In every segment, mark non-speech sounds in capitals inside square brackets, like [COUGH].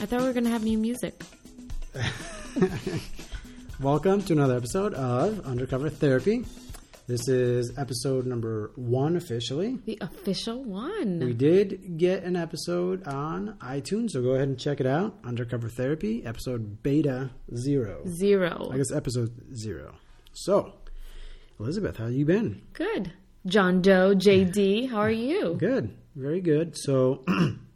I thought we were gonna have new music. [LAUGHS] Welcome to another episode of Undercover Therapy. This is episode number one officially. The official one. We did get an episode on iTunes, so go ahead and check it out. Undercover Therapy, episode beta zero. Zero. I guess episode zero. So, Elizabeth, how you been? Good. John Doe, JD, how are you? Good, very good. So, [CLEARS THROAT]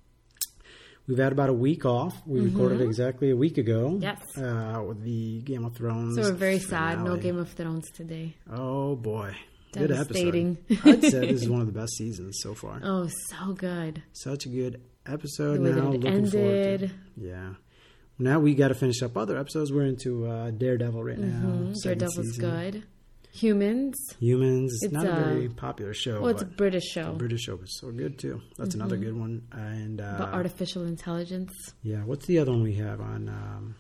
we've had about a week off. We recorded exactly a week ago. Mm-hmm. Yes. Uh, with the Game of Thrones. So we're very sad. No. Game of Thrones today. Oh boy, Devastating. good episode. I'd say this is [LAUGHS] one of the best seasons so far. Oh, so good. Such a good episode. Now looking forward to. ended. Yeah. Now we got to finish up other episodes. We're into uh, Daredevil right now. Mm, second Daredevil's season. good. Humans. Humans. It's, not a uh, very popular show. Well, it's a British show British show, but so good too. That's another good one. And uh, artificial intelligence. yeah, what's the other one we have on? Um,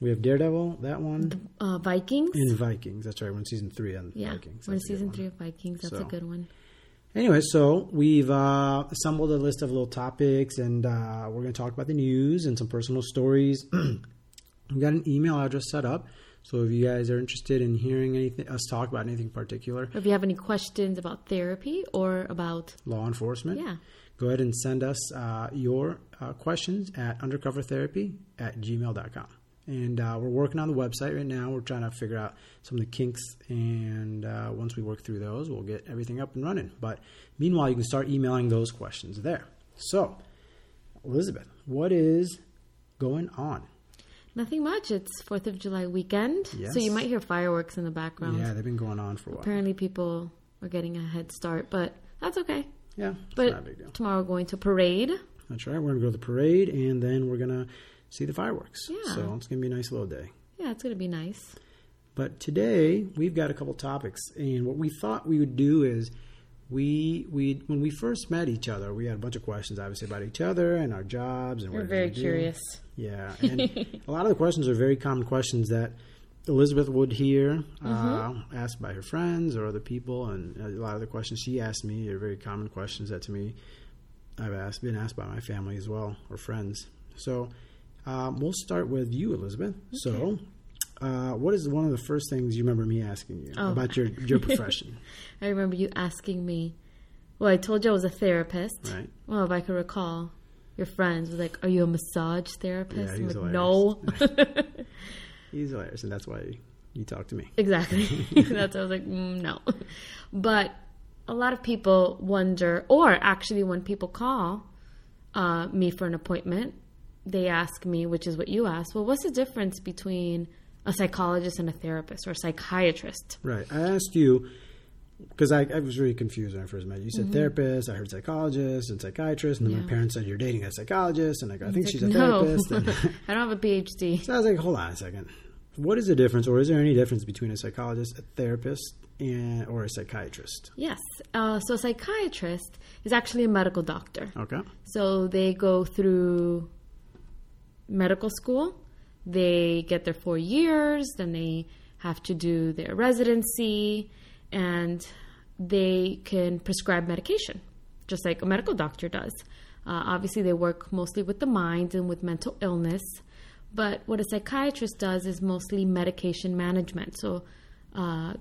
we have Daredevil, that one, Uh, Vikings. and Vikings. That's right. One season three on yeah, Vikings. we're in a season three of Vikings. That's So. a good one. Anyway, so we've uh, assembled a list of little topics, and uh, we're going to talk about the news and some personal stories. [CLEARS THROAT] We've got an email address set up, so if you guys are interested in hearing anything, us talk about anything particular, If you have any questions about therapy or about law enforcement, yeah, go ahead and send us uh, your uh, questions at undercovertherapy at gmail.com. And uh, we're working on the website right now. We're trying to figure out some of the kinks, and uh, once we work through those, we'll get everything up and running. But meanwhile, you can start emailing those questions there. So, Elizabeth, what is going on? Nothing much. It's Fourth of July weekend, Yes. so you might hear fireworks in the background. Yeah, they've been going on for a while. Apparently, people are getting a head start, but that's okay. Yeah, But not a big deal. tomorrow, we're going to parade. That's right. We're going to go to the parade, and then we're going to see the fireworks. Yeah. So it's going to be a nice little day. Yeah, it's going to be nice. But today we've got a couple topics, and what we thought we would do is we we when we first met each other, we had a bunch of questions, obviously about each other and our jobs, and We're what very we do. curious. Yeah, and [LAUGHS] a lot of the questions are very common questions that Elizabeth would hear uh, Mm-hmm. asked by her friends or other people, and a lot of the questions she asked me are very common questions that to me I've asked been asked by my family as well or friends. So um, we'll start with you, Elizabeth. So. Uh, what is one of the first things you remember me asking you Oh. about your, your [LAUGHS] profession? I remember you asking me. Well, I told you I was a therapist. Right. Well, if I could recall, your friends was like, "Are you a massage therapist?" Yeah, I'm he's like, hilarious. "No." [LAUGHS] He's hilarious, and that's why you talk to me. Exactly. [LAUGHS] That's why I was like, mm, no. But a lot of people wonder, or actually, when people call uh, me for an appointment, they ask me, which is what you asked. Well, what's the difference between a psychologist and a therapist or a psychiatrist? Right. I asked you because I, I was really confused when I first met you. You said therapist, I heard psychologist and psychiatrist, and then Mm-hmm. Yeah. my parents said you're dating a psychologist, and I go, I think It's she's a no, therapist. And [LAUGHS] I don't have a PhD. [LAUGHS] so I was like, hold on a second. What is the difference, or is there any difference between a psychologist, a therapist, and or a psychiatrist? Yes. Uh, so a psychiatrist is actually a medical doctor. Okay. So they go through medical school. They get their four years, then they have to do their residency, and they can prescribe medication, just like a medical doctor does. Uh, obviously, they work mostly with the mind and with mental illness, but what a psychiatrist does is mostly medication management. So, uh,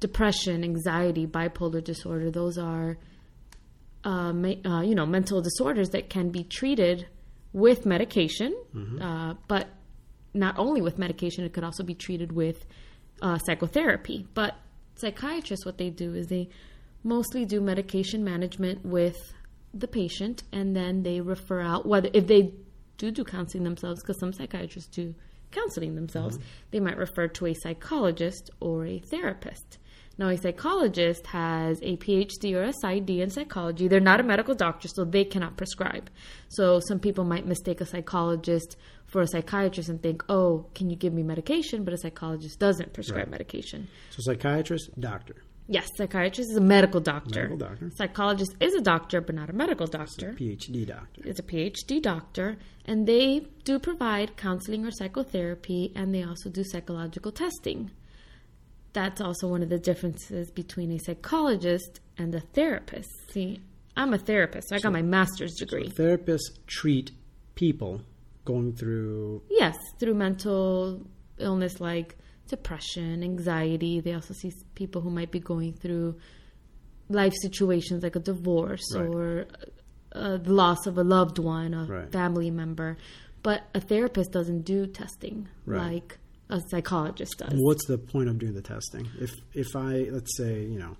depression, anxiety, bipolar disorder, those are uh, ma- uh, you know, mental disorders that can be treated with medication, uh, but not only with medication, it could also be treated with uh, psychotherapy. But psychiatrists, what they do is they mostly do medication management with the patient, and then they refer out whether if they do do counseling themselves, because some psychiatrists do counseling themselves, they might refer to a psychologist or a therapist. Now, a psychologist has a PhD or a PsyD in psychology. They're not a medical doctor, so they cannot prescribe. So, some people might mistake a psychologist for a psychiatrist and think, oh, can you give me medication? But a psychologist doesn't prescribe Right. medication. So psychiatrist, doctor, Yes, psychiatrist is a medical doctor. Medical doctor. Psychologist is a doctor, but not a medical doctor. PhD doctor. It's a PhD doctor, and they do provide counseling or psychotherapy, and they also do psychological testing. That's also one of the differences between a psychologist and a therapist. See, I'm a therapist, so I got my master's degree. Therapists treat people. Going through Yes, through mental illness like depression, anxiety. They also see people who might be going through life situations like a divorce Right. or uh, the loss of a loved one, a Right. family member. But a therapist doesn't do testing Right. like a psychologist does. what's the point of doing the testing? If if I let's say you know.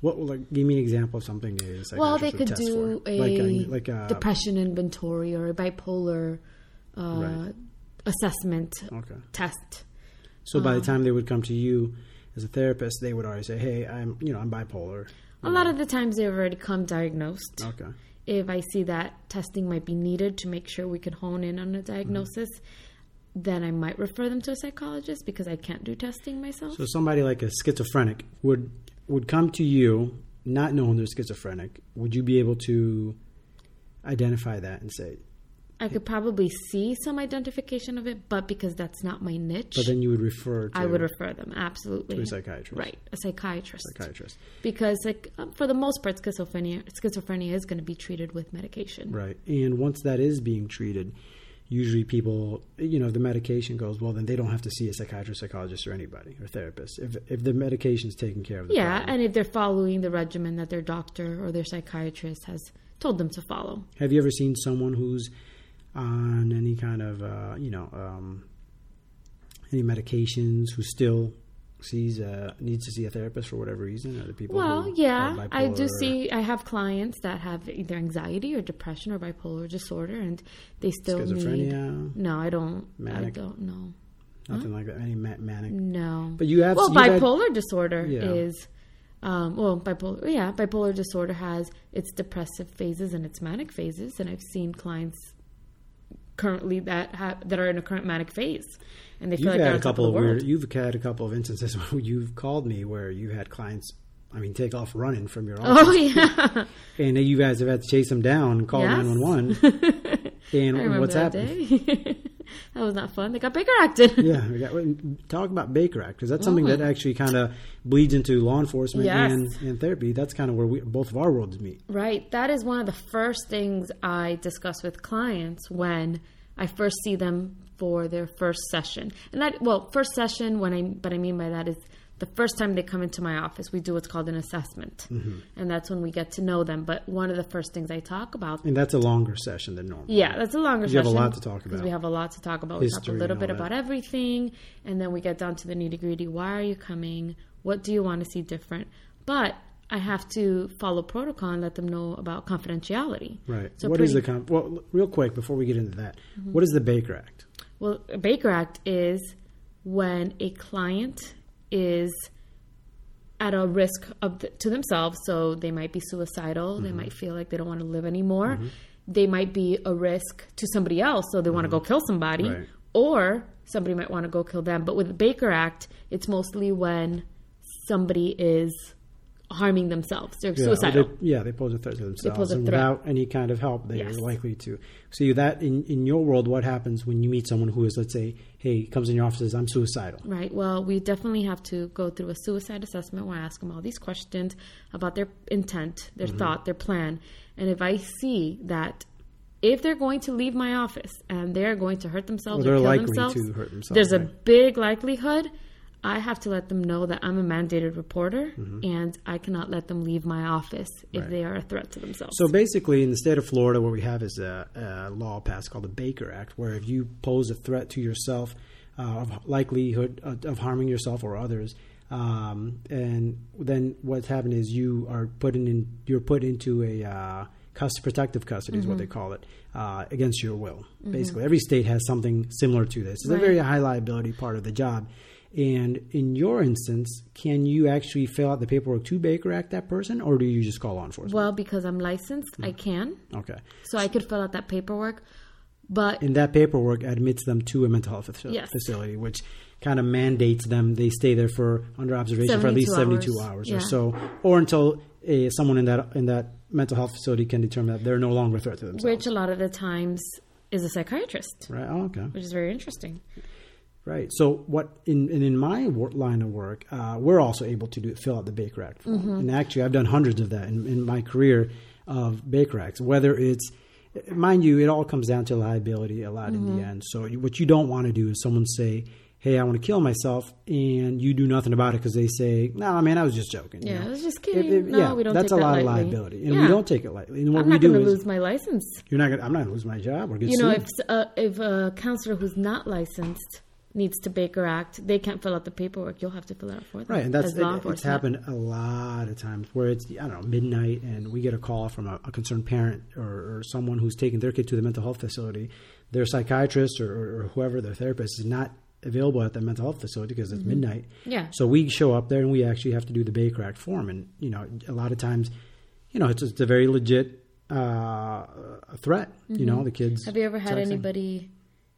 What like give me an example of something a well, they could do for? a like a, like a depression inventory or a bipolar uh, Right. assessment okay. test. So by the Uh-huh. time they would come to you as a therapist, they would already say, "Hey, I'm you know I'm bipolar." A lot of the times they've already come diagnosed. Okay. If I see that testing might be needed to make sure we can hone in on a diagnosis, then I might refer them to a psychologist because I can't do testing myself. So somebody like a schizophrenic would would come to you not knowing they're schizophrenic. Would you be able to identify that and say? I could probably see some identification of it, but because that's not my niche, But then you would refer to I would refer them absolutely to a psychiatrist. right, a psychiatrist. Psychiatrist. Because, like, um, for the most part, schizophrenia schizophrenia is going to be treated with medication. Right. And once that is being treated, usually people, you know, the medication goes well. Then they don't have to see a psychiatrist, psychologist, or anybody or therapist if if the medication's taking care of the Yeah, problem. and if they're following the regimen that their doctor or their psychiatrist has told them to follow. Have you ever seen someone who's on any kind of, uh, you know, um, any medications who still sees uh, needs to see a therapist for whatever reason? The people? Well, yeah, I do see. I have clients that have either anxiety or depression or bipolar disorder, and they still need. schizophrenia, No, I don't. manic. I don't know. nothing like that. Any ma- manic. No. But you have well, had- bipolar disorder Yeah. is. Um, well, bipolar, yeah, bipolar disorder has its depressive phases and its manic phases, and I've seen clients currently that that are in a current manic phase, and they feel You've like they're had a couple of of the world. weird. You've had a couple of instances [LAUGHS] where you've called me where you had clients. I mean, take off running from your oh, office, Oh yeah, [LAUGHS] and you guys have had to chase them down and call nine one one. [LAUGHS] And what's that happened? day. [LAUGHS] that was not fun. They got Baker acted. [LAUGHS] Yeah, we got, talk about Baker Act because that's oh something that actually kind of bleeds into law enforcement Yes. and, and therapy. That's kind of where we both of our worlds meet. Right. That is one of the first things I discuss with clients when I first see them for their first session. And that well, first session when I but I mean by that is the first time they come into my office, we do what's called an assessment. Mm-hmm. And that's when we get to know them. But one of the first things I talk about And that's a longer session than normal. yeah, that's a longer session. You have a lot to talk about. we have a lot to talk about. We talk a little bit that. about everything, and then we get down to the nitty gritty. Why are you coming? What do you want to see different? But I have to follow protocol and let them know about confidentiality. Right. So what is pretty- Mm-hmm. the com- well? Real quick before we get into that, what is the Baker Act? Well, a Baker Act is when a client is at a risk of the, to themselves, so they might be suicidal, Mm-hmm. they might feel like they don't want to live anymore. They might be a risk to somebody else, so they want to go kill somebody, Mm-hmm. Right. or somebody might want to go kill them. But with the Baker Act, it's mostly when somebody is harming themselves, they're Yeah, suicidal. They, yeah, they pose a threat to themselves, pose a and without any kind of help, they Yes. are likely to. See that in in your world, what happens when you meet someone who is, let's say, hey, comes in your office, says, "I'm suicidal." Right. Well, we definitely have to go through a suicide assessment where I ask them all these questions about their intent, their Mm-hmm. thought, their plan. And if I see that if they're going to leave my office and they're going to hurt themselves Or or, kill themselves, themselves, there's a big likelihood I have to let them know that I'm a mandated reporter Mm-hmm. and I cannot let them leave my office if Right. they are a threat to themselves. So basically, in the state of Florida, what we have is a, a law passed called the Baker Act, where if you pose a threat to yourself uh, of likelihood of, of harming yourself or others, um, and then what's happened is you are put in you're put into a uh, cust- protective custody is what they call it uh, against your will. Basically, every state has something similar to this. It's a very high liability part of the job. And in your instance, can you actually fill out the paperwork to Baker Act that person, or do you just call law enforcement? well, because I'm licensed, Mm. I can. okay. So I could fill out that paperwork. But and that paperwork admits them to a mental health faci- Yes. facility, which kind of mandates them they stay there for under observation for at least 72 seventy two hours. hours, or so, or until uh, someone in that in that mental health facility can determine that they're no longer a threat to themselves. which a lot of the times is a psychiatrist, right? Oh, okay. which is very interesting. Right. So what in in my line of work, uh, we're also able to do fill out the Baker Act form. Mm-hmm. And actually, I've done hundreds of that in, in my career of Baker Acts. Whether it's mind you, it all comes down to liability a lot Mm-hmm. in the end. So you- what you don't want to do is someone say, "Hey, I want to kill myself," and you do nothing about it because they say, "No, man, I was just joking." you Yeah, know? I was just kidding. if- no, yeah, we don't that's take a that lot of liability, and yeah. we don't take it lightly. And what I'm not going to lose my license. you're not. Gonna, I'm not going to lose my job or get You know, sued. if uh, if a counselor who's not licensed needs to Baker Act, they can't fill out the paperwork. You'll have to fill it out for them. Right, and that's it, it's happened a lot of times where it's I don't know midnight, and we get a call from a, a concerned parent or, or someone who's taking their kid to the mental health facility. Their psychiatrist or, or, whoever their therapist is not available at the mental health facility because it's midnight. Mm-hmm. Yeah. So we show up there and we actually have to do the Baker Act form, and you know a lot of times, you know it's, it's a very legit uh, threat. You know the kids. Mm-hmm. Have you ever had anybody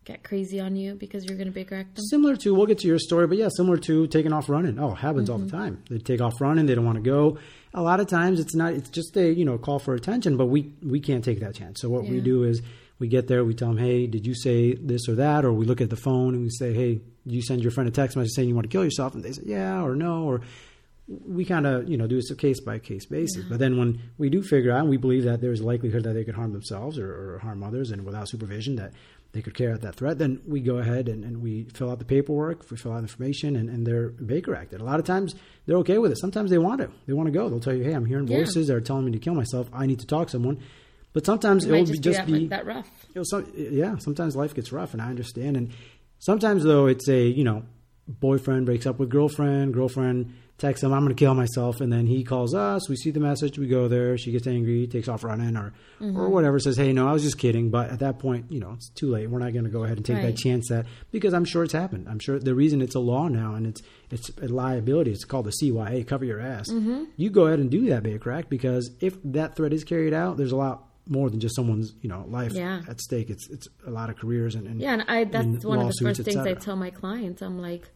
get crazy on you because you're going to Baker Act them? Similar to, we'll get to your story, but yeah, similar to taking off running. Oh, it happens all the Mm-hmm. time. They take off running, they don't want to go. A lot of times, it's not. It's just a you know call for attention, but we we can't take that chance. So what we do is we get there, we tell them, hey, did you say this or that, or we look at the phone and we say, hey, you send your friend a text message saying you want to kill yourself, and they say yeah or no, or we kind of you know do this a case by case basis. But then when we do figure out, and we believe that there's a likelihood that they could harm themselves or, or harm others, and without supervision that they could carry out that threat, then we go ahead and, and we fill out the paperwork, we fill out information, and, and they're Baker acted. A lot of times they're okay with it. Sometimes they want to. They want to go. They'll tell you, hey, I'm hearing Yeah. voices that are telling me to kill myself. I need to talk to someone. But sometimes It be just be, just that, be that rough. you know, some, yeah, sometimes life gets rough, and I understand. And sometimes, though, it's a you know, boyfriend breaks up with girlfriend, girlfriend texts him, "I'm going to kill myself," and then he calls us. We see the message, we go there. She gets angry, takes off running, or Mm-hmm. or whatever. Says, "Hey, no, I was just kidding." But at that point, you know, it's too late. We're not going to go ahead and take Right. that chance that because I'm sure it's happened. I'm sure the reason it's a law now and it's it's a liability. It's called the CYA, cover your ass. Mm-hmm. You go ahead and do that, Baker Act, because if that threat is carried out, there's a lot more than just someone's you know life Yeah. at stake. It's it's a lot of careers and, and Yeah, and I that's and one of the first things I tell my clients. I'm like,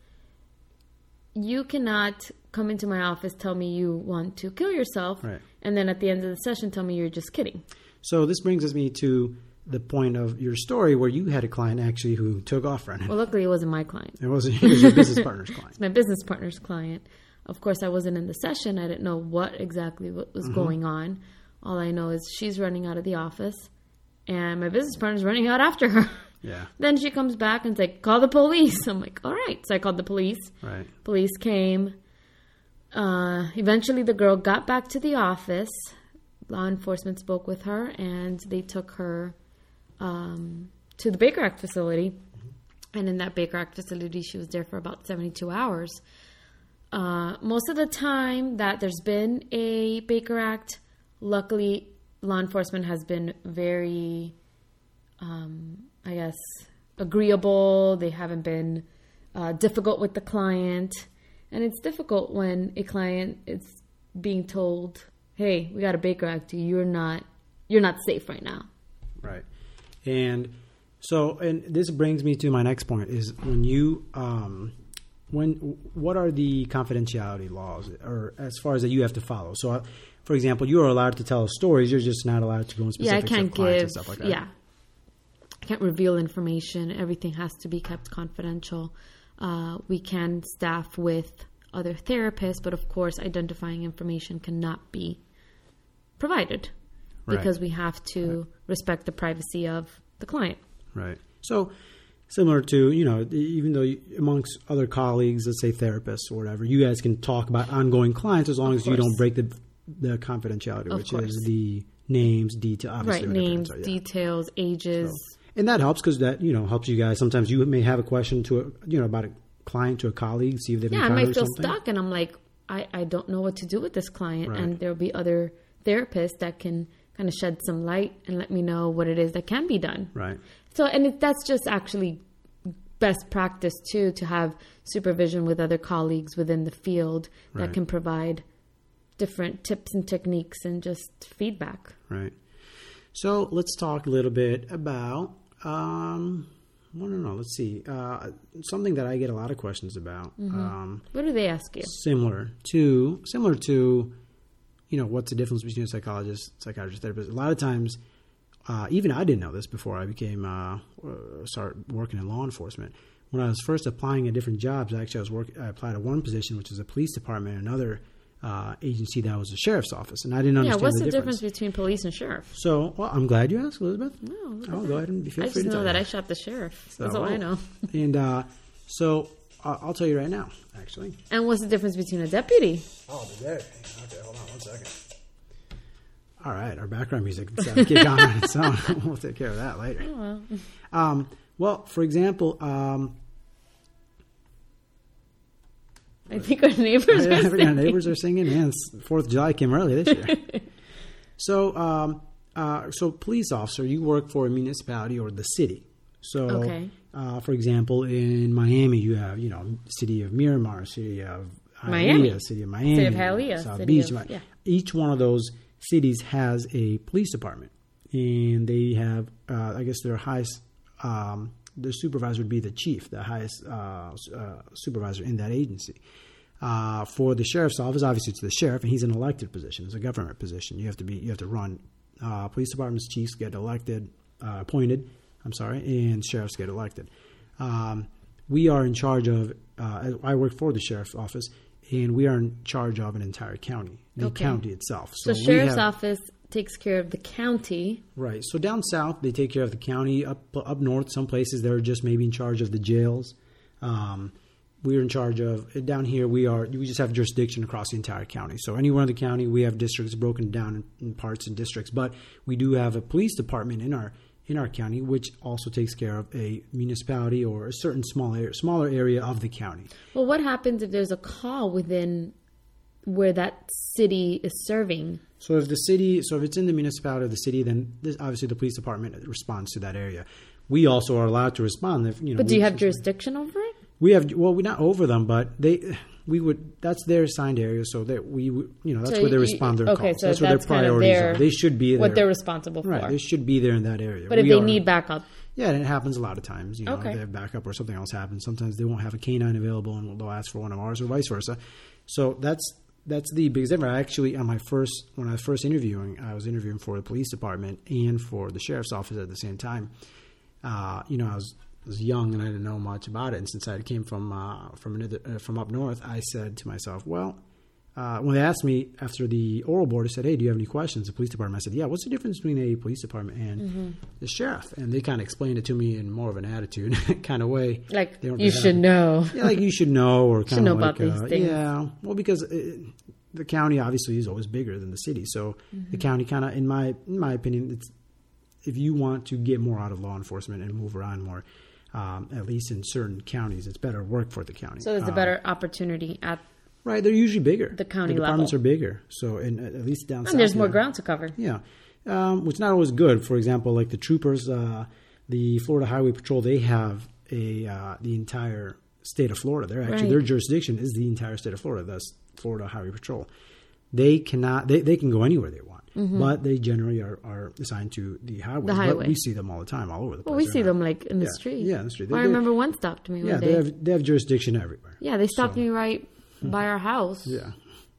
you cannot come into my office tell me you want to kill yourself, Right. and then at the end of the session tell me you're just kidding. So this brings us me to the point of your story where you had a client actually who took off running. Well, luckily it wasn't my client. it wasn't it was your business [LAUGHS] partner's client. It's my business partner's client. Of course, I wasn't in the session. I didn't know what exactly what Mm-hmm. was going on. All I know is she's running out of the office, and my business partner's running out after her. [LAUGHS] Yeah, then she comes back and's like, "Call the police." [LAUGHS] I'm like, "All right." So I called the police. right. Police came. Uh, eventually, the girl got back to the office. Law enforcement spoke with her, and they took her um, to the Baker Act facility. And in that Baker Act facility, she was there for about 72 hours. Uh, most of the time that there's been a Baker Act, luckily, law enforcement has been very, um, I guess, agreeable. They haven't been uh, difficult with the client. And it's difficult when a client is being told, "Hey, we got a Baker Act. You're not, you're not safe right now." Right. And so, and this brings me to my next point is when you, um, when, what are the confidentiality laws or as far as that you have to follow? So, for example, you are allowed to tell stories, you're just not allowed to go in yeah, I specifics can't give. and stuff like that. Yeah, I can't reveal information. Everything has to be kept confidential. Uh, we can staff with other therapists, but of course, identifying information cannot be provided Right. because we have to respect the privacy of the client. Right. So, similar to, you know, even though you, amongst other colleagues, let's say therapists or whatever, you guys can talk about ongoing clients as long Of as you don't break the the confidentiality, Of which course. is the names, detail, obviously. right, names, are, yeah. details, ages. and that helps because that you know helps you guys. Sometimes you may have a question to a you know about a client to a colleague, see if they've yeah, I might feel something. stuck, and I'm like, I, I don't know what to do with this client, Right. and there'll be other therapists that can kind of shed some light and let me know what it is that can be done. Right. So, and it, that's just actually best practice too to have supervision with other colleagues within the field that Right. can provide different tips and techniques and just feedback. Right. So let's talk a little bit about. Um, I don't know. Let's see. Uh, something that I get a lot of questions about. Mm-hmm. Um, What do they ask you? similar to similar to you know what's the difference between a psychologist psychiatrist therapist a lot of times uh, even i didn't know this before i became uh, uh, start working in law enforcement when i was first applying at different jobs actually i was work i applied to one position which was a police department another uh, agency that was the sheriff's office, and I didn't Yeah, what's the, the difference. difference between police and sheriff? So, well, I'm glad you asked, Elizabeth. No, look at Oh, go ahead and be feel I free just to know tell that me. I shot the sheriff. That's all I know. [LAUGHS] And uh, so uh, I'll tell you right now, actually. And what's the difference between a deputy? Oh, the day. Okay, hold on one second. All right, our background music decided to kick on on its own. we'll take care of that later. Oh, well. Um, well, for example, um, I think our neighbors are our neighbors are singing. Yeah, Fourth of July came early this year. [LAUGHS] so, um, uh, so police officer, you work for a municipality or the city. So, Okay. uh, for example, in Miami, you have you know city of Miramar, city of Miami. Hialeah, city of Miami, City of Hialeah, South city Beach. of- yeah. Each one of those cities has a police department, and they have, uh, I guess, their highest. Um, their supervisor would be the chief, the highest uh, uh, supervisor in that agency. Uh, for the sheriff's office, obviously it's the sheriff, and he's an elected position. It's a government position. You have to be, you have to run. Uh, police departments chiefs get elected, uh, appointed. I'm sorry, and sheriffs get elected. Um, we are in charge of. Uh, I work for the sheriff's office, and we are in charge of an entire county, the Okay. county itself. So, we sheriff's have- office takes care of the county. Right. So down south, they take care of the county. Up up north, some places they're just maybe in charge of the jails. Um, we're in charge of down here. We are. We just have jurisdiction across the entire county. So anywhere in the county, we have districts broken down in, in parts and districts. But we do have a police department in our in our county, which also takes care of a municipality or a certain small area, smaller area of the county. Well, what happens if there's a call within where that city is serving? So if the city, so if it's in the municipality or the city, then this, obviously the police department responds to that area. We also are allowed to respond if you know. But do you have jurisdiction over it? We have well, we're not over them, but they we would that's their assigned area, so that we you know that's So where they respond their okay, calls. so that's where their that's priorities their- are. They should be there. What they're responsible for. right, they should be there in that area. But if they are- need backup, yeah, and it happens a lot of times. You know, Okay. they have backup or something else happens. Sometimes they won't have a canine available, and they'll ask for one of ours, or vice versa. So that's that's the biggest difference. I actually, on my first when I was first interviewing, I was interviewing for the police department and for the sheriff's office at the same time. Uh, you know, I was was young and I didn't know much about it, and since I came from uh, from another, uh, from up north, I said to myself, well. Uh, when they asked me after the oral board, they said, "Hey, do you have any questions?" The police department. I said, "Yeah. What's the difference between a police department and Mm-hmm. the sheriff?" And they kind of explained it to me in more of an attitude [LAUGHS] kind of way. like you should know. [LAUGHS] Yeah, like you should know, or [LAUGHS] kind know of like, about these uh, things. yeah. Well, because uh the county obviously is always bigger than the city, so Mm-hmm. the county kind of, in my in my opinion, it's if you want to get more out of law enforcement and move around more, um, at least in certain counties, it's better work for the county. So there's a Um, better opportunity at, right. They're usually bigger. The county the departments level. are bigger, so in, at least down south, and there's more ground to cover. Yeah, um, which is not always good. For example, like the troopers, uh, the Florida Highway Patrol, they have a uh, the entire state of Florida. They're actually Right. their jurisdiction is the entire state of Florida. That's Florida Highway Patrol. They cannot. They, they can go anywhere they want, but they generally are, are assigned to the highway. Mm-hmm. The highway. But we see them all the time, all over the place. Well, we They're see not- them like in the Yeah, street. yeah, in the street. Well, I They- they- remember one stopped me one Yeah, day. they have they have jurisdiction everywhere. yeah, they stopped So- me right by our house. Yeah,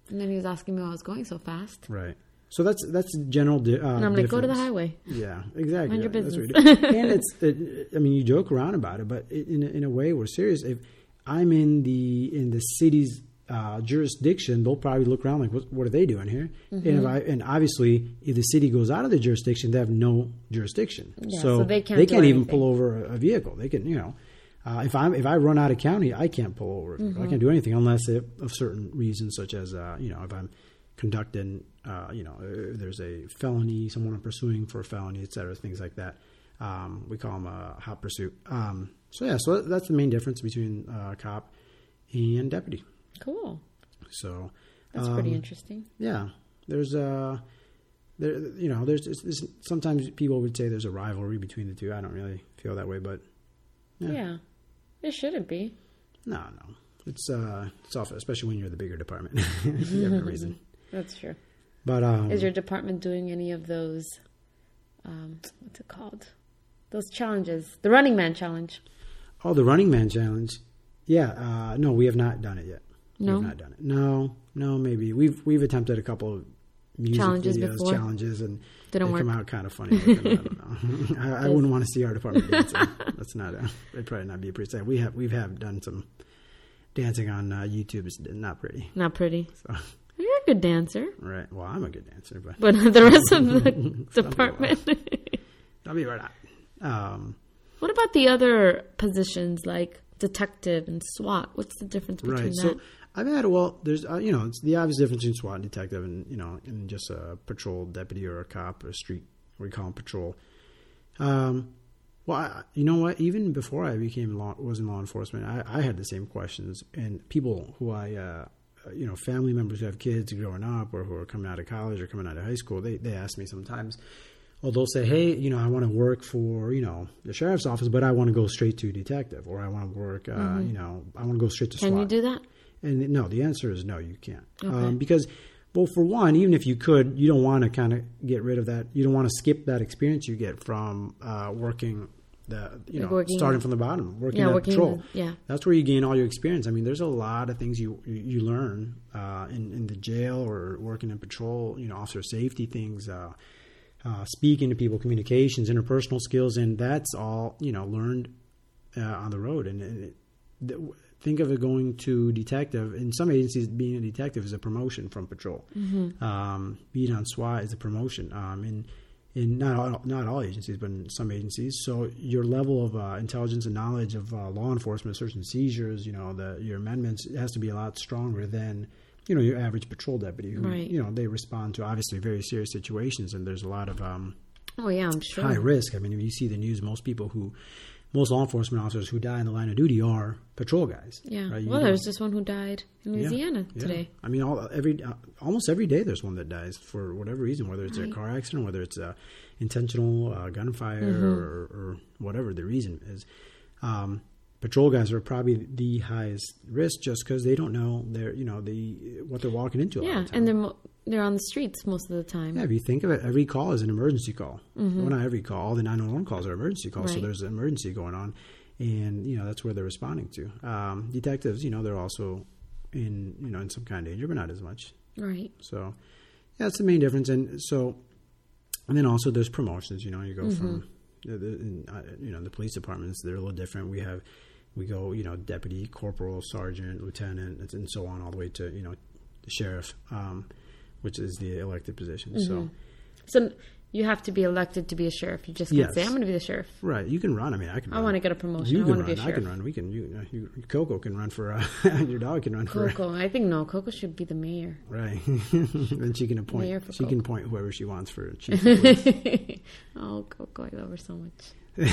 And then he was asking me why I was going so fast. right. So that's that's general. Di- uh, And I'm like, go to the highway. Yeah, exactly. Mind your business. and it's, [LAUGHS] it, I mean, you joke around about it, but in a, in a way, we're serious. If I'm in the in the city's uh, jurisdiction, they'll probably look around like, what, what are they doing here? And Mm-hmm. if I and obviously, if the city goes out of the jurisdiction, they have no jurisdiction. Yeah, so, so they can't they can't even anything. pull over a, a vehicle. They can, you know. Uh, if I'm if I run out of county, I can't pull over. Mm-hmm. I can't do anything unless it, of certain reasons, such as uh, you know if I'm conducting, uh, you know, there's a felony, someone I'm pursuing for a felony, et cetera, things like that. Um, we call them a hot pursuit. Um, so yeah, so that's the main difference between uh, cop and deputy. Cool. So That's pretty um, interesting. yeah, there's uh there you know there's, it's, it's, sometimes people would say there's a rivalry between the two. I don't really feel that way, but Yeah. yeah. It shouldn't be. no, no, it's uh it's off, especially when you're the bigger department. [LAUGHS] you have no [LAUGHS] reason. That's true. But um, Is your department doing any of those? Um, what's it called? Those challenges, the Running Man challenge. oh the Running Man challenge? Yeah, uh, no, we have not done it yet. No? We've not done it. No, no, maybe we've we've attempted a couple of music Challenges videos, before? challenges, and Didn't they work. come out kind of funny. looking. I don't know. [LAUGHS] I, I wouldn't want to see our department dancing. [LAUGHS] That's not. A, it'd probably not be a pretty sight. We have we've have done some dancing on uh, YouTube. It's not pretty. Not pretty. So [LAUGHS] You're a good dancer, Right. Well, I'm a good dancer, but but the rest of the department. I'll be right out. Um, what about the other positions like detective and SWAT? What's the difference between right. that? So I've had well, there's uh, you know it's the obvious difference between SWAT and detective, and you know, and just a patrol deputy or a cop or a street we call them patrol. Um, well, I, you know what? Even before I became law, was in law enforcement, I, I had the same questions, and people who I, uh, you know, family members who have kids growing up or who are coming out of college or coming out of high school, they they ask me sometimes. Well, they'll say, "Hey, you know, I want to work for you know the sheriff's office, but I want to go straight to detective, or I want to work, uh, you know, I want to go straight to Can SWAT." you do that? And no, the answer is no, you can't. Um, because, well, for one, even if you could, you don't want to kind of get rid of that. You don't want to skip that experience you get from uh, working the, you Like know, working- starting from the bottom, working Yeah, at working patrol. in- yeah. That's where you gain all your experience. I mean, there's a lot of things you you, learn uh, in in the jail or working in patrol. You know, officer safety things. Uh, uh, speaking to people, communications, interpersonal skills, and that's all you know learned uh, on the road. And it, th- think of it going to detective. In some agencies, being a detective is a promotion from patrol. Um, being on SWAT is a promotion. Um, in in not all, not all agencies, but in some agencies. So your level of uh, intelligence and knowledge of uh, law enforcement, search and seizures, you know, the your amendments has to be a lot stronger than you know your average patrol deputy who Right. you know they respond to obviously very serious situations and there's a lot of um, Oh yeah, I'm sure. high risk. I mean, if you see the news, most people who, most law enforcement officers who die in the line of duty are patrol guys. Yeah. right? Well, there was just one who died in yeah, Louisiana yeah. today. I mean, all every uh, almost every day there's one that dies for whatever reason, whether it's Right. a car accident, whether it's a intentional uh, gunfire, Mm-hmm. or, or whatever the reason is. Um, patrol guys are probably the highest risk just because they don't know their, you know, the what they're walking into. Yeah, the and they're mo- they're on the streets most of the time. Yeah, if you think of it, every call is an emergency call. Well, not every call. All the 911 calls are emergency calls, so Mm-hmm. There's an emergency going on. And, you know, that's where they're responding to. Um, detectives, you know, they're also in, you know, in some kind of danger, but not as much. Right. So, yeah, that's the main difference. And so, and then also there's promotions. You know, you go from, the, the, uh, you know, the police departments. They're a little different. We have, we go, you know, deputy, corporal, sergeant, lieutenant, and so on, all the way to you know, the sheriff, um, which is the elected position. So, So you have to be elected to be a sheriff. You just can't Yes. say, "I'm going to be the sheriff." right, you can run. I mean, I can. I want to get a promotion. You I can want to run. I can run. We can. You, you, Coco can run for. Uh, [LAUGHS] your dog can run for. Coco, I think no. Coco should be the mayor. Right. [LAUGHS] then she can appoint. Mayor for She can appoint whoever she wants for chief. [LAUGHS] oh, Coco, I love her so much.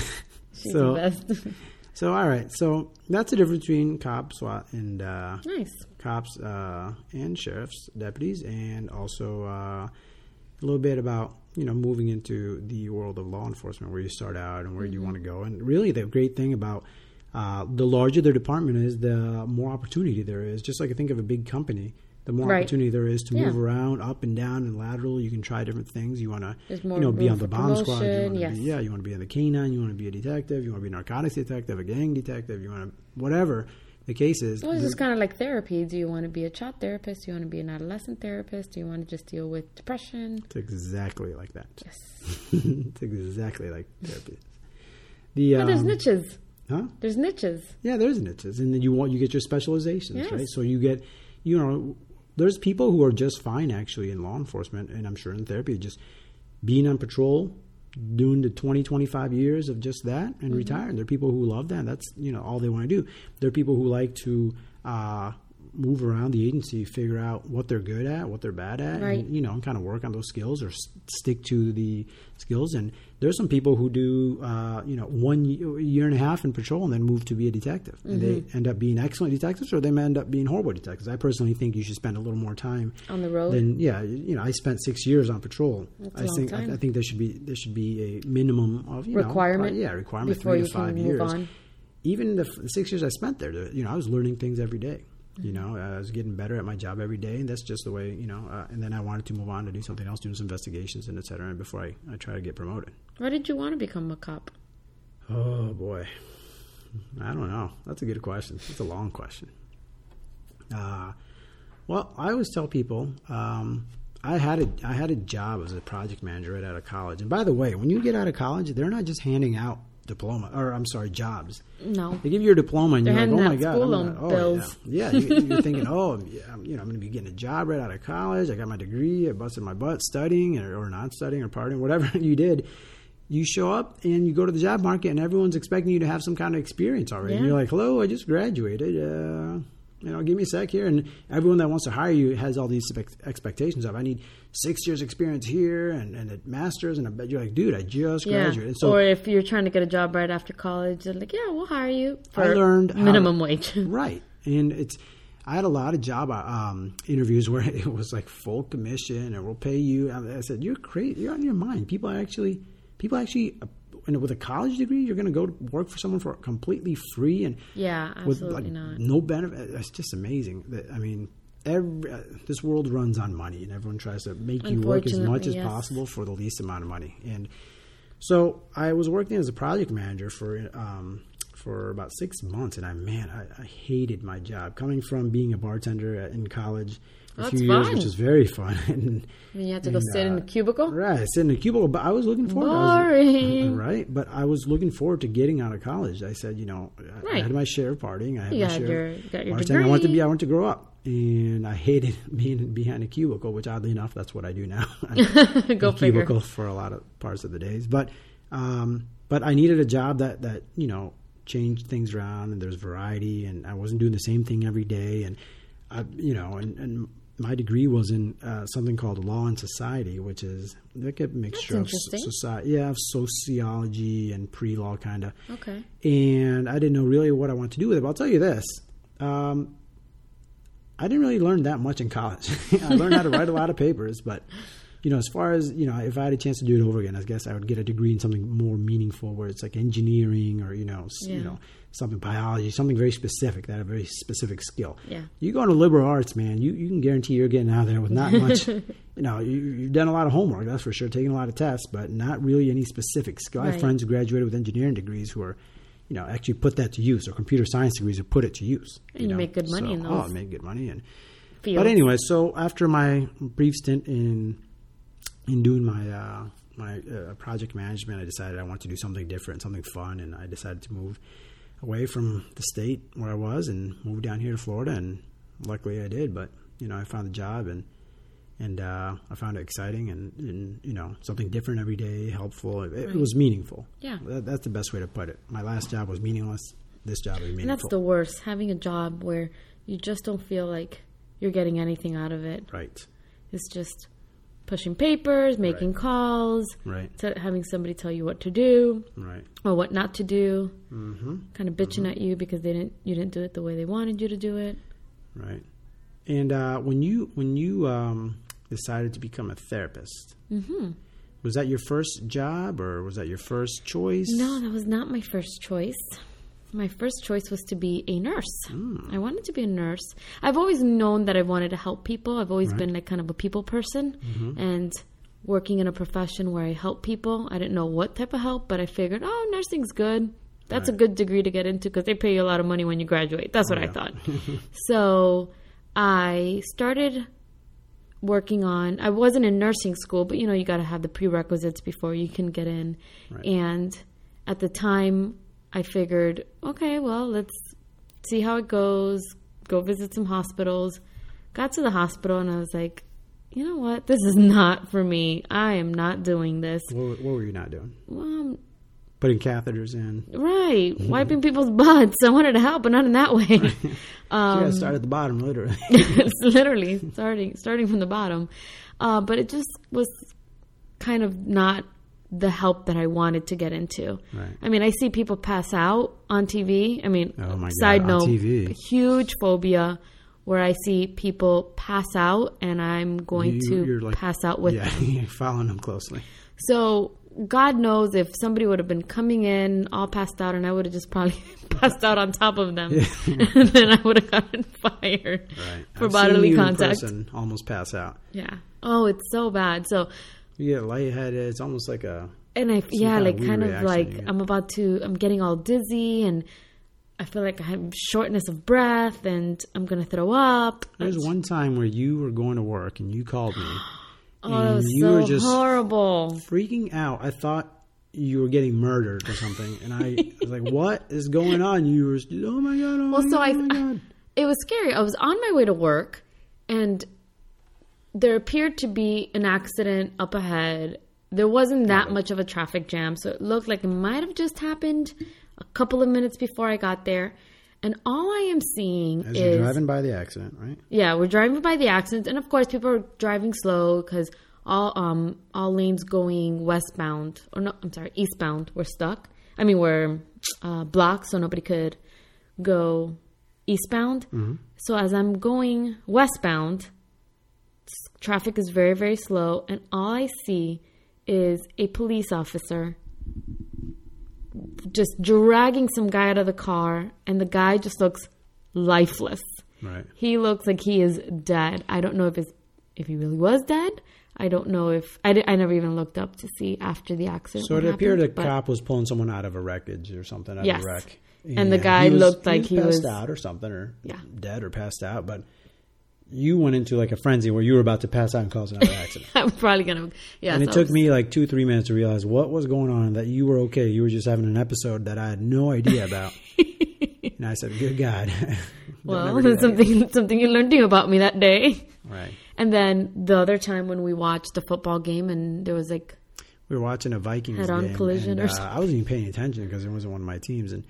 She's So- the best. So all right, so that's the difference between cops, SWAT, and uh, nice. cops uh, and sheriffs, deputies, and also uh, a little bit about you know moving into the world of law enforcement, where you start out and where Mm-hmm. you want to go. And really, the great thing about uh, the larger their department is, the more opportunity there is. Just like I think of a big company. The more Right. opportunity there is to Yeah. move around, up and down, and lateral, you can try different things. You want to, you know, be on the bomb squad. You yes. be, yeah, you want to be in the canine. You want to be a detective. You want to be a narcotics detective, a gang detective. You want to whatever the case is. Well, it's just kind of like therapy. Do you want to be a child therapist? Do you want to be an adolescent therapist? Do you want to just deal with depression? It's exactly like that. Yes. [LAUGHS] it's exactly like therapy. The But there's um, niches. huh? There's niches. Yeah, there's niches, and then you want you get your specializations, Yes. right? So you get, you know, there's people who are just fine actually in law enforcement, and I'm sure in therapy, just being on patrol, doing the 20, 25 years of just that, and Mm-hmm. retiring. There are people who love that. That's you know all they want to do. There are people who like to. Uh, move around the agency figure out what they're good at what they're bad at Right. and you know kind of work on those skills or s- stick to the skills and there's some people who do uh, you know one year, year and a half in patrol and then move to be a detective and they Mm-hmm. end up being excellent detectives or they may end up being horrible detectives i personally think you should spend a little more time On the road? than yeah you know i spent six years on patrol That's i think. I, I think there should be there should be a minimum of you Requirement know, yeah requirement three to five years on. even the, f- six years I spent there, you know, I was learning things every day. You know, I was getting better at my job every day, and that's just the way, you know. Uh, and then I wanted to move on to do something else, do some investigations and et cetera, and before I, I try to get promoted. Why did you want to become a cop? Oh boy, I don't know. That's a good question. That's a long question. Uh, well, I always tell people um, I had a I had a job as a project manager right out of college. And by the way, when you get out of college, they're not just handing out diploma, or I'm sorry, jobs. No. They give you your diploma, and They're you're like, "Oh my god!" school loan gonna- oh, bills. Yeah, yeah. You, you're thinking, "Oh, yeah, I'm, you know, I'm going to be getting a job right out of college. I got my degree. I busted my butt studying, or, or not studying, or partying, whatever [LAUGHS] you did." You show up and you go to the job market, and everyone's expecting you to have some kind of experience already. And you're like, "Hello, I just graduated. Uh, you know, give me a sec here." And everyone that wants to hire you has all these expectations of, "I need six years experience here, and, and a master's." And I bet you're like, "Dude, I just Yeah. graduated." So or if you're trying to get a job right after college, they're like, yeah, we'll hire you for I learned minimum to- wage. [LAUGHS] [LAUGHS] Right. And it's, I had a lot of job um, interviews where [LAUGHS] it was like full commission and we'll pay you. I said, you're crazy. You're on your mind. People actually, people actually, uh, and with a college degree, you're going to go to work for someone for completely free and yeah, with like not. no benefit. It's just amazing. That I mean, every, uh, this world runs on money, and everyone tries to make you work as much as yes. possible for the least amount of money. And so I was working as a project manager for um, for about six months, and I man, I, I hated my job. Coming from being a bartender in college for a That's few years, which is very fun. and, I mean, you have to go and, sit in uh, the cubicle. Right, sit in a cubicle. But I was looking forward. I was- [LAUGHS] right, but I was looking forward to getting out of college. I said, you know, I- I had my share of partying. I had You my had share. your- got your bartending. I wanted to be. I wanted to grow up, and I hated [LAUGHS] being behind a cubicle. Which oddly enough, that's what I do now. [LAUGHS] Go a figure. cubicle for a lot of parts of the days, but um, but I needed a job that that you know changed things around, and there's variety, and I wasn't doing the same thing every day, and I, you know, and, and my degree was in uh, something called law and society, which is like a mixture of society, yeah, of sociology and pre-law kind of. Okay. And I didn't know really what I wanted to do with it. But I'll tell you this: um, I didn't really learn that much in college. [LAUGHS] I learned how to write a lot of papers, but you know, as far as you know, if I had a chance to do it over again, I guess I would get a degree in something more meaningful, where it's like engineering or you know, s you know, something biology, something very specific that a very specific skill. Yeah. You go into liberal arts, man, you, you can guarantee you're getting out of there with not much. [LAUGHS] you know, you, you've done a lot of homework, that's for sure, taking a lot of tests, but not really any specific skill. I have friends who graduated with engineering degrees who are, you know, actually put that to use, or computer science degrees who put it to use. And you know? make good money So- in those. Oh, those make good money and. Fields. But anyway, so after my brief stint in in doing my uh, my uh, project management, I decided I wanted to do something different, something fun, and I decided to move away from the state where I was and moved down here to Florida. And luckily, I did. But you know, I found a job and and uh, I found it exciting and, and you know something different every day, helpful. It, it was meaningful. Yeah. that, that's the best way to put it. My last job was meaningless. This job is meaningful. And that's the worst, having a job where you just don't feel like you're getting anything out of it. right, It's just pushing papers, making Right. calls, right, having somebody tell you what to do right. or what not to do, Mm-hmm. kind of bitching at you because they didn't you didn't do it the way they wanted you to do it. Right. And uh, when you when you um, decided to become a therapist, hmm was that your first job or was that your first choice? No, that was not my first choice. My first choice was to be a nurse. Hmm. I wanted to be a nurse. I've always known that I wanted to help people. I've always Right. been like kind of a people person Mm-hmm. and working in a profession where I help people. I didn't know what type of help, but I figured, oh, nursing's good. That's a good degree to get into because they pay you a lot of money when you graduate. That's what I yeah. thought. [LAUGHS] so I started working on I wasn't in nursing school, but you know, you got to have the prerequisites before you can get in. Right. And at the time I figured, okay, well, let's see how it goes, go visit some hospitals. Got to the hospital and I was like, you know what? This is not for me. I am not doing this. What, what were you not doing? Well, Putting catheters in. right, [LAUGHS] wiping people's butts. I wanted to help, but not in that way. [LAUGHS] you um, gotta start at the bottom, literally. [LAUGHS] it's literally starting starting from the bottom. Uh, but it just was kind of not the help that I wanted to get into. Right. I mean, I see people pass out on TV. I mean, Oh my God, side on note, TV. huge phobia where I see people pass out and I'm going You- to like- pass out with yeah, them. [LAUGHS] you're following them closely. So God knows if somebody would have been coming in all passed out and I would have just probably [LAUGHS] passed out on top of them, [LAUGHS] and then I would have gotten fired Right. for I've bodily seen you in contact. person almost pass out. Yeah. Oh, it's so bad. So, You get lightheaded. It's almost like a and I yeah, kind of like kind of like. I'm about to. I'm getting all dizzy and. I feel like I have shortness of breath and I'm gonna throw up. There's one time where you were going to work and you called me. [GASPS] Oh, it was you so were just horrible. freaking out. I thought you were getting murdered or something, and I was like, "What is going on?" You were, "Oh my god!" Oh Well, my so god, I, oh my god. it was scary. I was on my way to work, and there appeared to be an accident up ahead. There wasn't that much of a traffic jam, so it looked like it might have just happened a couple of minutes before I got there. And all I am seeing As is you're driving by the accident, right? yeah, we're driving by the accident, and of course, people are driving slow because all um all lanes going westbound or no, I'm sorry, eastbound were stuck. I mean, we're uh, blocked, so nobody could go eastbound. So as I'm going westbound, traffic is very very slow, and all I see is a police officer just dragging some guy out of the car, and the guy just looks lifeless. Right. He looks like he is dead. I don't know if it's, if he really was dead. I don't know if I, di- I never even looked up to see after the accident. So it appeared a cop was pulling someone out of a wreckage or something out Yes. of a wreck. And the guy looked like he passed was- out or something, or Yeah. dead or passed out. But you went into like a frenzy where you were about to pass out and cause another [LAUGHS] accident. I'm probably gonna. Yeah, and it took was- me like two, three minutes to realize what was going on. That you were okay. You were just having an episode that I had no idea about. [LAUGHS] and I said, "Good God." [LAUGHS] Well, ever do that something something you learned about me that day. Right. And then the other time when we watched the football game, and there was like we were watching a Vikings Head-on game, collision and, or uh, something. I wasn't even paying attention because it wasn't one of my teams, and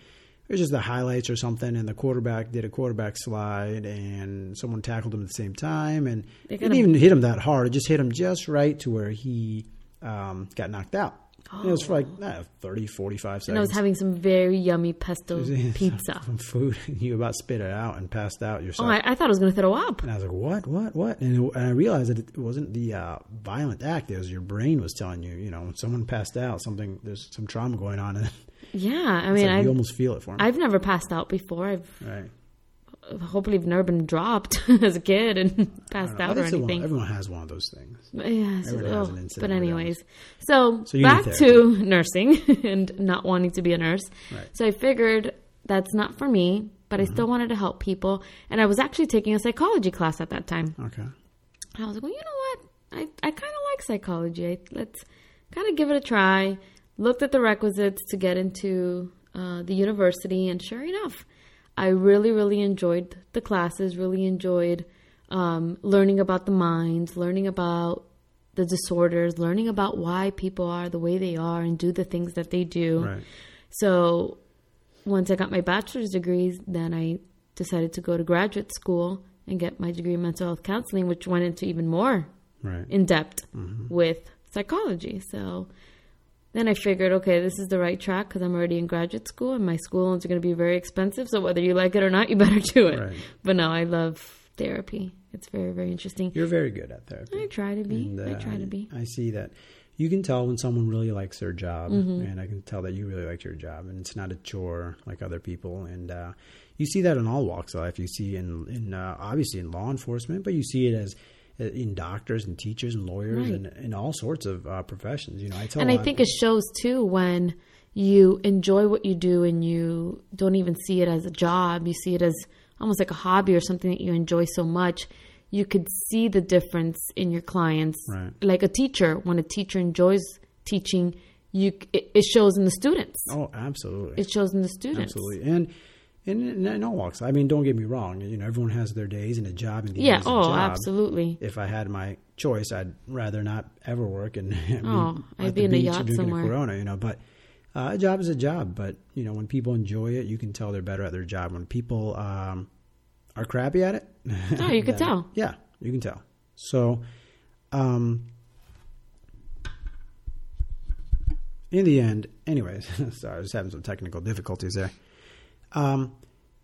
it was just the highlights or something. And the quarterback did a quarterback slide, and someone tackled him at the same time, and it didn't even hit him that hard. It just hit him just right to where he um, got knocked out. And It was for like uh, 30, 45 seconds. and I was having some very yummy pesto [LAUGHS] pizza. some food, and [LAUGHS] you about spit it out and passed out Oh, yourself. I, I thought I was gonna throw up. and I was like, "What? What? What?" And, it, and I realized that it wasn't the uh, violent act; it was your brain was telling you, you know, when someone passed out, something there's some trauma going on, and [LAUGHS] Yeah, I mean, like I you almost feel it for me. I've never passed out before. I've right? Hopefully I've never been dropped [LAUGHS] as a kid and passed out or anything. everyone has one of those things. Yeah, so- everyone has oh, but anyways, so, So back to [LAUGHS] nursing [LAUGHS] and not wanting to be a nurse. Right. So I figured that's not for me, but I Mm-hmm. still wanted to help people, and I was actually taking a psychology class at that time. Okay. I was like, well, you know what? I, I kind of like psychology. I, let's kind of give it a try. Looked at the requisites to get into uh, the university, and sure enough, I really, really enjoyed the classes, really enjoyed um, learning about the mind, learning about the disorders, learning about why people are the way they are and do the things that they do. Right. So once I got my bachelor's degrees, then I decided to go to graduate school and get my degree in mental health counseling, which went into even more Right. in depth Mm-hmm. with psychology. So then I figured, okay, this is the right track because I'm already in graduate school and my school loans are going to be very expensive. So whether you like it or not, you [LAUGHS] better do it. Right. But no, I love therapy. It's very, very interesting. You're very good at therapy. I try to be. And, I uh, try to be. I see that. You can tell when someone really likes their job, Mm-hmm. and I can tell that you really like your job, and it's not a chore like other people. And uh, you see that in all walks of life. You see in in uh, obviously in law enforcement, but you see it as uh, in doctors and teachers and lawyers Right. and in all sorts of uh, professions. You know, I tell. And I think it shows too when you enjoy what you do and you don't even see it as a job. You see it as almost like a hobby or something that you enjoy so much. You could see the difference in your clients. Right. Like a teacher, when a teacher enjoys teaching, you it, it shows in the students. Oh, absolutely. It shows in the students. Absolutely, and in, in all walks. I mean, don't get me wrong. You know, everyone has their days, and a job and the Yeah. Oh, job. absolutely. If I had my choice, I'd rather not ever work and [LAUGHS] be Oh, I'd be in a yacht somewhere. a Corona. You know, but uh, a job is a job. But you know, when people enjoy it, you can tell they're better at their job. When people um, are crappy at it, Oh, [LAUGHS] you could then- tell. Yeah, you can tell. So, um, in the end, anyways, [LAUGHS] sorry, I was having some technical difficulties there. Um,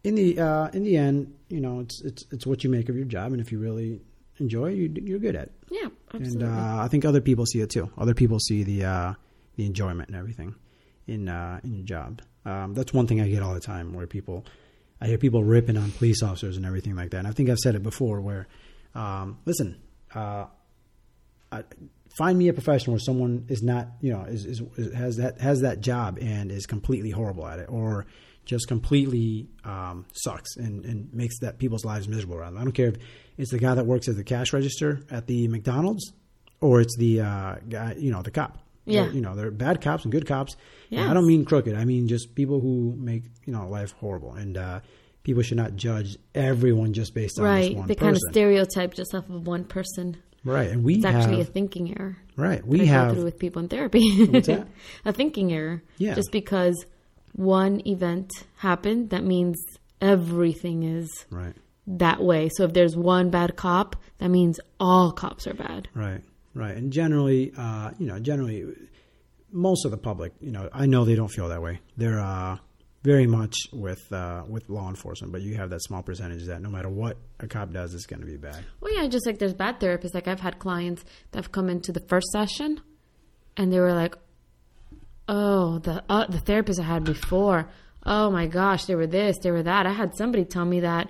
in the uh, in the end, you know, it's it's it's what you make of your job, and if you really enjoy it, you, you're good at it. Yeah, And absolutely. uh, I think other people see it too. Other people see the uh, the enjoyment and everything in uh, in your job. Um, that's one thing I get all the time, where people I hear people ripping on police officers and everything like that. And I think I've said it before, where um, listen, uh, I, find me a profession where someone is not, you know, is, is has that has that job and is completely horrible at it, or just completely um, sucks and, and makes that people's lives miserable around them. I don't care if it's the guy that works at the cash register at the McDonald's or it's the uh, guy, you know, the cop. Yeah. They're- you know, they're bad cops and good cops. And I don't mean crooked. I mean just people who make you know life horrible, and uh, people should not judge everyone just based on this right. one They person. kind of stereotype just off of one person. right, and we It's have actually a thinking error. right. We have with people in therapy. What's that? [LAUGHS] a thinking error. Yeah. Just because one event happened, that means everything is right, that way. So if there's one bad cop, that means all cops are bad. right, right, and generally, uh, you know, generally, most of the public, you know, I know they don't feel that way. They're uh, very much with uh, with law enforcement, but you have that small percentage that no matter what a cop does, it's going to be bad. Well, yeah, just like there's bad therapists. Like I've had clients that have come into the first session, and they were like, "Oh, the uh, the therapist I had before. Oh my gosh, they were this, they were that." I had somebody tell me that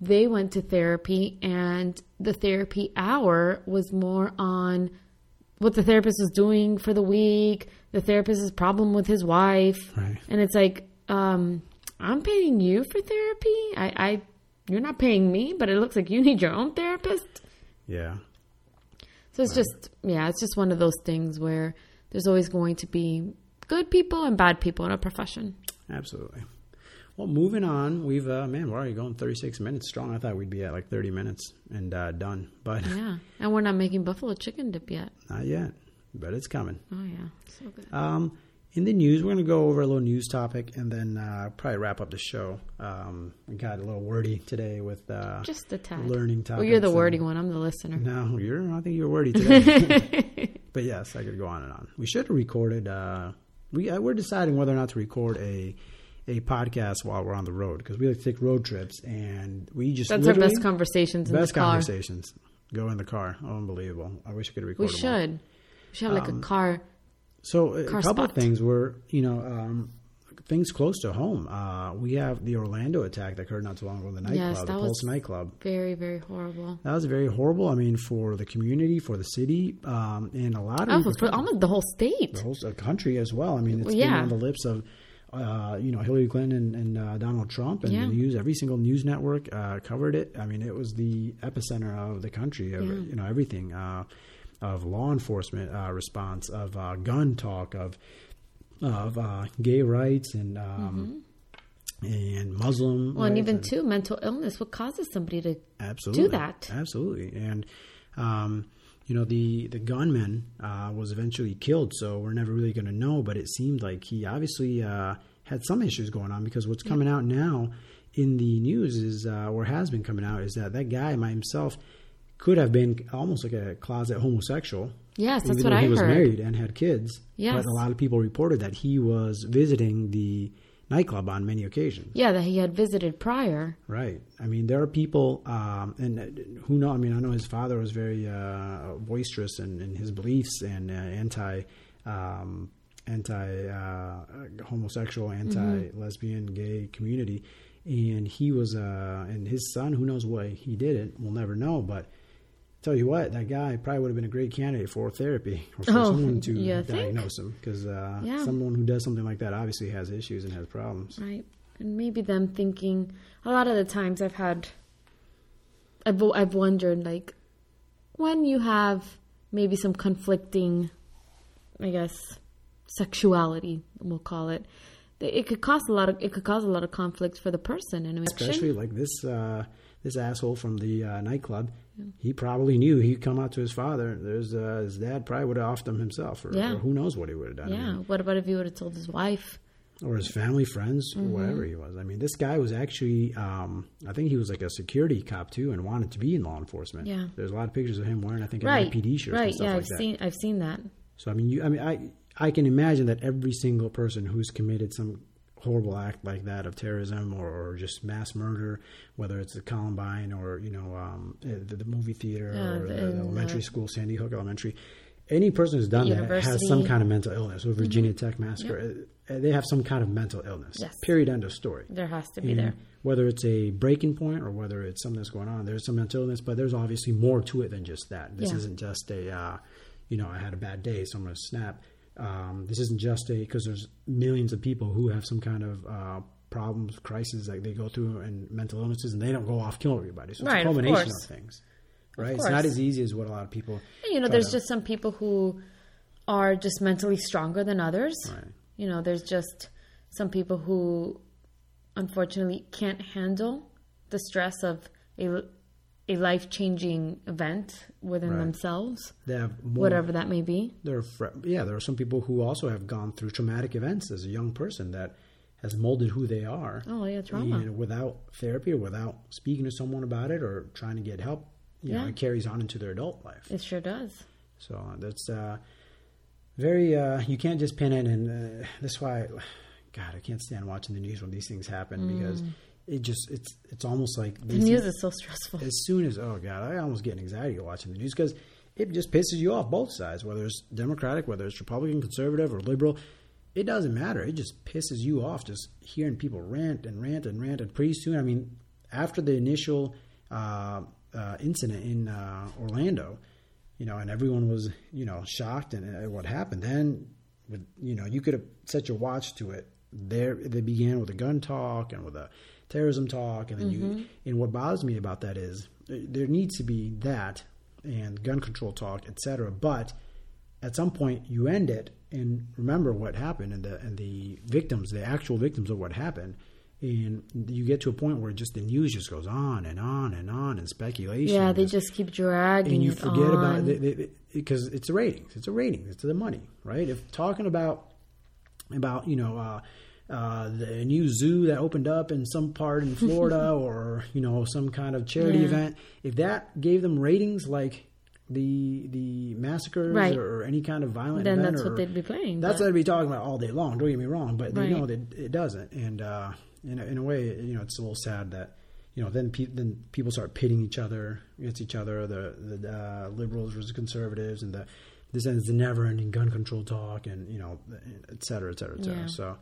they went to therapy, and the therapy hour was more on what the therapist was doing for the week, the therapist's problem with his wife, Right. and it's like, um, I'm paying you for therapy. I, I, you're not paying me, but it looks like you need your own therapist. Yeah, So it's just, yeah, it's just one of those things where there's always going to be good people and bad people in a profession. absolutely. Well, moving on, we've uh, man, we're already going 36 minutes strong. I thought we'd be at like 30 minutes and uh, done, but [LAUGHS] Yeah, and we're not making buffalo chicken dip yet. not yet. But it's coming. Oh yeah, so good. Um, in the news, we're going to go over a little news topic and then uh, probably wrap up the show. Um, we got a little wordy today with uh, Just a tad. learning topic. Well, you're the wordy one. I'm the listener. No, you're. I think you're wordy [LAUGHS] today. [LAUGHS] but yes, I could go on and on. We should have recorded. Uh, we uh, we're deciding whether or not to record a a podcast while we're on the road because we like to take road trips and we just That's our best conversations in best the car. conversations. Go in the car. Oh, unbelievable! I wish I could record. We all. should. We should have like Um, a car. So a Car couple of spot. things were, you know, um, things close to home. Uh, we have the Orlando attack that occurred not too long ago in the nightclub, Yes, the Pulse nightclub. Very, very horrible. That was very horrible. I mean, for the community, for the city, um, and a lot of Oh, for almost the whole state. the whole uh, country as well. I mean, it's Well, been on the lips of, uh, you know, Hillary Clinton and, and uh, Donald Trump, and Yeah. the news. Every single news network uh, covered it. I mean, it was the epicenter of the country of Yeah. you know everything. Uh, of law enforcement uh, response, of uh, gun talk, of of uh, gay rights and um, and Muslim. Mm-hmm. Well, and even too mental illness. What causes somebody to absolutely do that. absolutely and um, you know the the gunman uh, was eventually killed so we're never really going to know but it seemed like he obviously uh, had some issues going on because what's coming out now in the news is uh, or has been coming out is that that guy by himself could have been almost like a closet homosexual Yes, that's what I he was heard. married and had kids Yes. but a lot of people reported that he was visiting the nightclub on many occasions Yeah, that he had visited prior. Right. I mean, there are people, um, and uh, who know? I mean, I know his father was very uh, boisterous in, in his beliefs and uh, anti, um, anti uh, homosexual, anti lesbian, gay community, and he was, uh, and his son, who knows why he did it? We'll never know. But tell you what, that guy probably would have been a great candidate for therapy or for Oh, someone to you think? diagnose him, because uh, Yeah. someone who does something like that obviously has issues and has problems. Right. And maybe them thinking a lot of the times I've had I've I've wondered like when you have maybe some conflicting I guess sexuality we'll call it it could cause a lot of it could cause a lot of conflict for the person in a especially like this uh, this asshole from the uh, nightclub. He probably knew he'd come out to his father. There's uh, his dad probably would have offed him himself, or, Yeah. or who knows what he would have done, I yeah mean, what about if he would have told his wife or his family, friends, Mm-hmm. whatever he was. I mean, this guy was actually, um, I think he was like a security cop too, and wanted to be in law enforcement. Yeah. there's a lot of pictures of him wearing, I think, an right IPD shirt right yeah like I've that. seen I've seen that So I mean, you, I mean, I I can imagine that every single person who's committed some horrible act like that of terrorism or, or just mass murder, whether it's the Columbine or you know um, eh, the, the movie theater Yeah, or the, the- the elementary school, Sandy Hook Elementary. Any person who's done that has some kind of mental illness. Or Virginia Tech massacre, eh, they have some kind of mental illness. Yes. Period. End of story. there has to be And there Whether it's a breaking point or whether it's something that's going on, there's some mental illness, but there's obviously more to it than just that. This Yeah. isn't just a, uh, you know, I had a bad day, so I'm going to snap. Um, this isn't just a because there's millions of people who have some kind of uh, problems, crises that they go through, and mental illnesses, and they don't go off killing everybody. So it's Right, a of culmination course. of things, right? It's not as easy as what a lot of people. You know there's just some people who are just mentally stronger than others. Right. You know, there's just some people who unfortunately can't handle the stress of a, a life changing event within Right. themselves, They have more, whatever that may be. There are, fr- yeah, there are some people who also have gone through traumatic events as a young person that has molded who they are. Oh, yeah, trauma. And without therapy or without speaking to someone about it or trying to get help, you know, Yeah. it carries on into their adult life. It sure does. So uh, that's uh, very. Uh, you can't just pin it, and uh, that's why, [SIGHS] God, I can't stand watching the news when these things happen because it just it's it's almost like. The news is so stressful. as soon as oh god, I almost get anxiety watching the news because it just pisses you off both sides, whether it's Democratic, whether it's Republican, conservative, or liberal. It doesn't matter. It just pisses you off just hearing people rant and rant and rant. And pretty soon, I mean, after the initial uh, uh, incident in uh, Orlando, you know, and everyone was you know shocked and uh, what happened. Then, with you know, you could have set your watch to it. There, they began with a gun talk and with a terrorism talk, and then you. And what bothers me about that is uh, there needs to be that and gun control talk, etc. But at some point, you end it and remember what happened and the and the victims, the actual victims of what happened. And you get to a point where just the news just goes on and on and on and speculation. Yeah, they just- just keep dragging and you forget about it because it's a ratings. It's a ratings. It's the money, right? If talking about about you know uh, uh, the new zoo that opened up in some part in Florida [LAUGHS] or you know some kind of charity Yeah. event, if that gave them ratings like the the massacres Right. or, any kind of violent Then event that's or, what they'd be playing. that's but- what they'd be talking about all day long. Don't get me wrong, but they Right. know that it doesn't. And uh, in a, in a way, you know, it's a little sad that you know then pe- then people start pitting each other against each other. The the uh, liberals versus conservatives, and the this ends the never-ending gun control talk, and you know, et cetera, et cetera, et cetera. Yeah. So.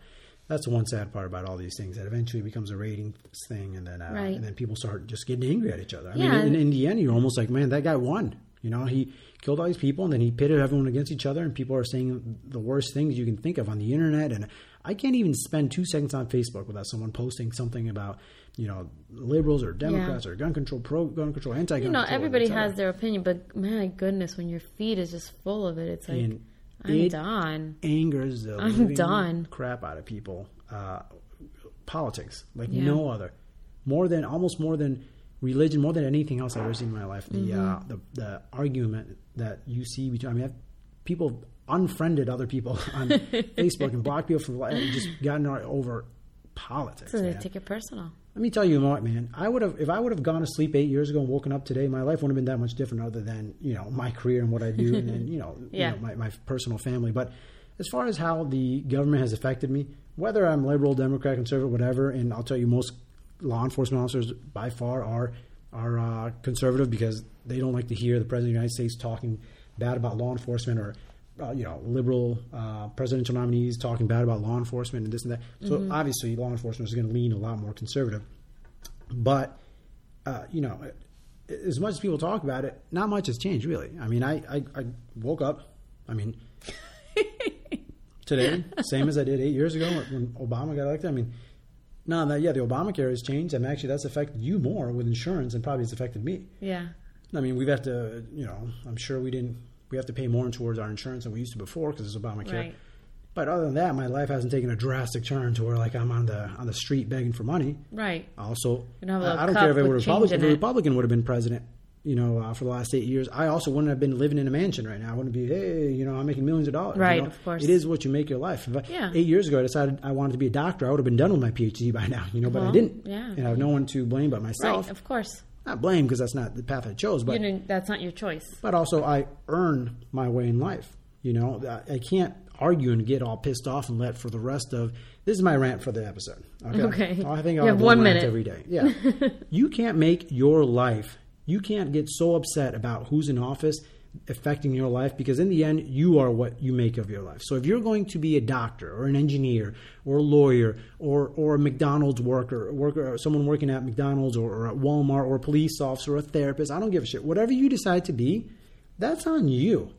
That's the one sad part about all these things that eventually becomes a ratings thing, and then uh, Right. and then people start just getting angry at each other. I Yeah. mean, in, in the end, you're almost like, man, that guy won. You know, he killed all these people, and then he pitted everyone against each other, and people are saying the worst things you can think of on the internet. And I can't even spend two seconds on Facebook without someone posting something about, you know, liberals or Democrats or gun control, pro gun control, anti gun you know, control. everybody has their opinion, but my goodness, when your feed is just full of it, it's like And I'm it- done. angers the I'm done. crap out of people. Uh, politics, like Yeah. no other, more than almost more than religion, more than anything else I've ever seen in my life. The Mm-hmm. uh, the the argument that you see between. I mean, I've, people unfriended other people [LAUGHS] on [LAUGHS] Facebook and blocked people from just gotten over politics. So they man. take it personal. Let me tell you what, man. I would have if I would have gone to sleep eight years ago and woken up today, my life wouldn't have been that much different, other than you know my career and what I do, and then you know, [LAUGHS] Yeah. you know my, my personal family. But as far as how the government has affected me, whether I'm liberal, Democrat, conservative, whatever, and I'll tell you, most law enforcement officers by far are are uh, conservative because they don't like to hear the president of the United States talking bad about law enforcement or uh, you know, liberal uh, presidential nominees talking bad about law enforcement and this and that. So obviously, law enforcement is going to lean a lot more conservative. But uh, you know, as much as people talk about it, not much has changed really. I mean, I I, I woke up. I mean, today, [LAUGHS] same as I did eight years ago when Obama got elected. I mean, no, that yeah, the Obamacare has changed, and actually that's affected you more with insurance than probably it's affected me. Yeah. I mean, we've had to, you know, I'm sure we didn't, we have to pay more towards our insurance than we used to before because it's Obamacare. Right. But other than that, my life hasn't taken a drastic turn to where like I'm on the on the street begging for money. Right. Also, I, don't have a I, don't care if it were Republican. If a. Republican would have been president, you know, uh, for the last eight years, I also wouldn't have been living in a mansion right now. I wouldn't be, hey, you know, I'm making millions of dollars. you Right, know? of course. It is what you make your life. If I, Yeah. Eight years ago, I decided I wanted to be a doctor. I would have been done with my PhD by now, you know, but I didn't. yeah. And I have no one to blame but myself. Right. Of course. Not blame because that's not the path I chose, but you that's not your choice. but also I earn my way in life. You know, I- I can't argue and get all pissed off and let for the rest of. This is my rant for the episode. Okay, Okay. I think I'll have one minute. every day. [LAUGHS] Yeah, you can't make your life. You can't get so upset about who's in office affecting your life because in the end you are what you make of your life. So if you're going to be a doctor or an engineer or a lawyer or or a McDonald's worker, worker or someone working at McDonald's or, or at Walmart or a police officer or a therapist, I don't give a shit. Whatever you decide to be, that's on you.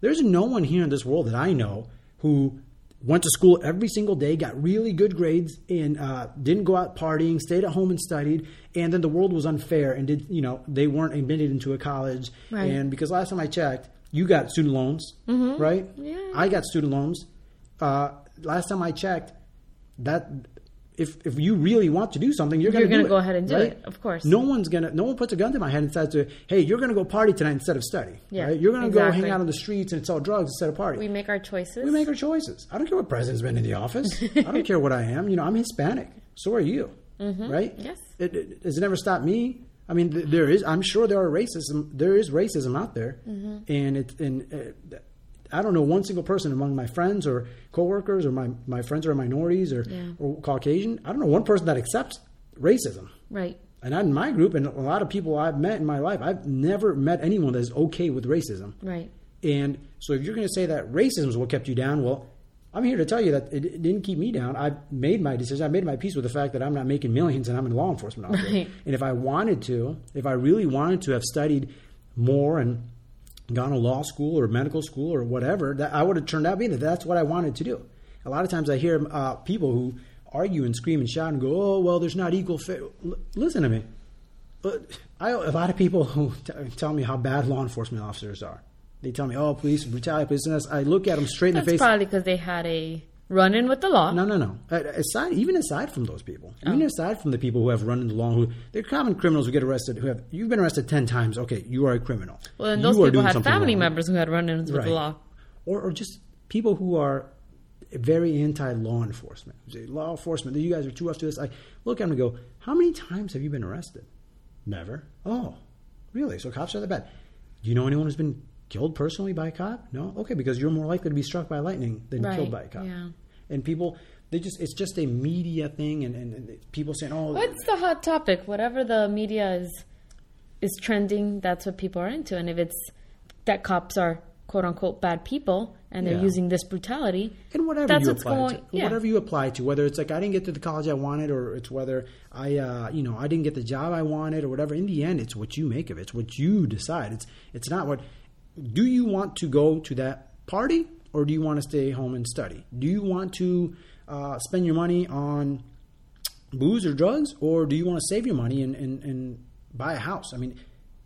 There's no one here in this world that I know who went to school every single day, got really good grades, and uh, didn't go out partying, stayed at home and studied, and then the world was unfair and did you know they weren't admitted into a college, Right. and because last time I checked, you got student loans, right? Mm-hmm. Yeah. I got student loans. Uh, last time I checked, that if if you really want to do something, you're going You're to gonna go ahead and do it, of course. No one's gonna. No one puts a gun to my head and says to, "Hey, you're going to go party tonight instead of study." Yeah, right? You're going to go hang out on the streets and sell drugs instead of party. We make our choices. We make our choices. I don't care what president's been in the office. I don't care what I am. You know, I'm Hispanic. So are you. Right? Mm-hmm. Yes. It, it, it's never stopped me. I mean, th- there is. I'm sure there are racism. There is racism out there, Mm-hmm. and it. And uh, I don't know one single person among my friends or coworkers or my my friends who are minorities or Yeah. or Caucasian. I don't know one person that accepts racism. right. And not in my group, and a lot of people I've met in my life, I've never met anyone that's okay with racism. Right. And so if you're going to say that racism is what kept you down, well, I'm here to tell you that it, it didn't keep me down. I made my decision. I made my peace with the fact that I'm not making millions and I'm in law enforcement. Right. And if I wanted to, if I really wanted to have studied more and gone to law school or medical school or whatever, that I would have turned out being that. That's what I wanted to do. A lot of times I hear uh, people who argue and scream and shout and go, "Oh, well, there's not equal." Fa-. L- listen to me. I, a lot of people who t- tell me how bad law enforcement officers are. They tell me, "Oh, police brutality, police." And this." I look at them straight in That's the face. probably because they had a run in with the law. No, no, no. Aside, even aside from those people, Oh. even aside from the people who have run in the law, who they're common criminals who get arrested, who have you've been arrested ten times. Okay, you are a criminal. Well, then those are people had family wrong. members who had run ins with the law. or, or just people who are very anti law enforcement. Law enforcement, you guys are too rough to this. I look at them and go, how many times have you been arrested? Never. Oh, really? So cops are that bad. Do you know anyone who's been killed personally by a cop? No. Okay, because you're more likely to be struck by lightning than Right, killed by a cop. yeah. And people, they just, it's just a media thing, and, and, and people saying, oh, What's the hot topic? Whatever the media is is trending, that's what people are into. And if it's that cops are quote unquote bad people and they're Yeah. using this brutality, and whatever that's you what's apply going. to, yeah. whatever you apply to, whether it's like I didn't get to the college I wanted, or it's whether I, uh, you know, I didn't get the job I wanted, or whatever. In the end, it's what you make of it. It's what you decide. It's it's not what. Do you want to go to that party, or do you want to stay home and study? Do you want to uh, spend your money on booze or drugs, or do you want to save your money and, and, and buy a house? I mean,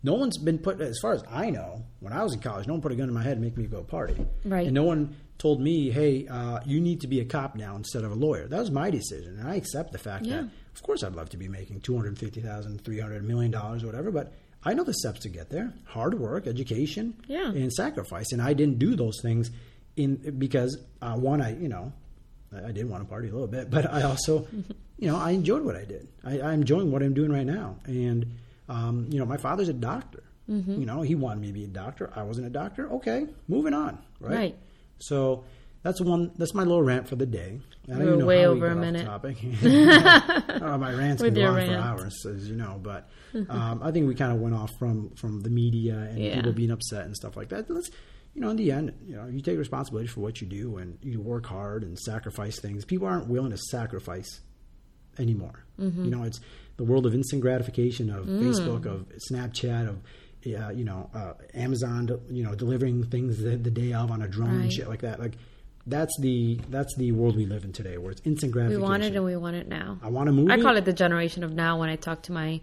no one's been put, as far as I know, when I was in college, no one put a gun in my head and make me go party. Right. And no one told me, hey, uh, you need to be a cop now instead of a lawyer. That was my decision. And I accept the fact Yeah. that, of course, I'd love to be making $250,000, $300 million or whatever, but I know the steps to get there hard work, education, Yeah. and sacrifice. And I didn't do those things in because, uh, one, I, you know, I I did want to party a little bit, [LAUGHS] but I also, you know, I enjoyed what I did. I, I'm enjoying what I'm doing right now. And, um, you know, my father's a doctor. Mm-hmm. You know, he wanted me to be a doctor. I wasn't a doctor. Okay, moving on. Right. Right. So that's one. That's my little rant for the day. I don't We're know way we over got a minute. Topic. [LAUGHS] oh, my rants can go on rant. for hours, as you know. But [LAUGHS] um, I think we kind of went off from from the media and Yeah. people being upset and stuff like that. Let's, you know, in the end, you know, you take responsibility for what you do and you work hard and sacrifice things. People aren't willing to sacrifice anymore. Mm-hmm. You know, it's the world of instant gratification of Mm. Facebook, of Snapchat, of uh, you know uh, Amazon, you know, delivering things the, the day of on a drone and shit like that. Like that's the that's the world we live in today, where it's instant gratification. we want it and we want it now. I want a movie. I call it the generation of now when I talk to my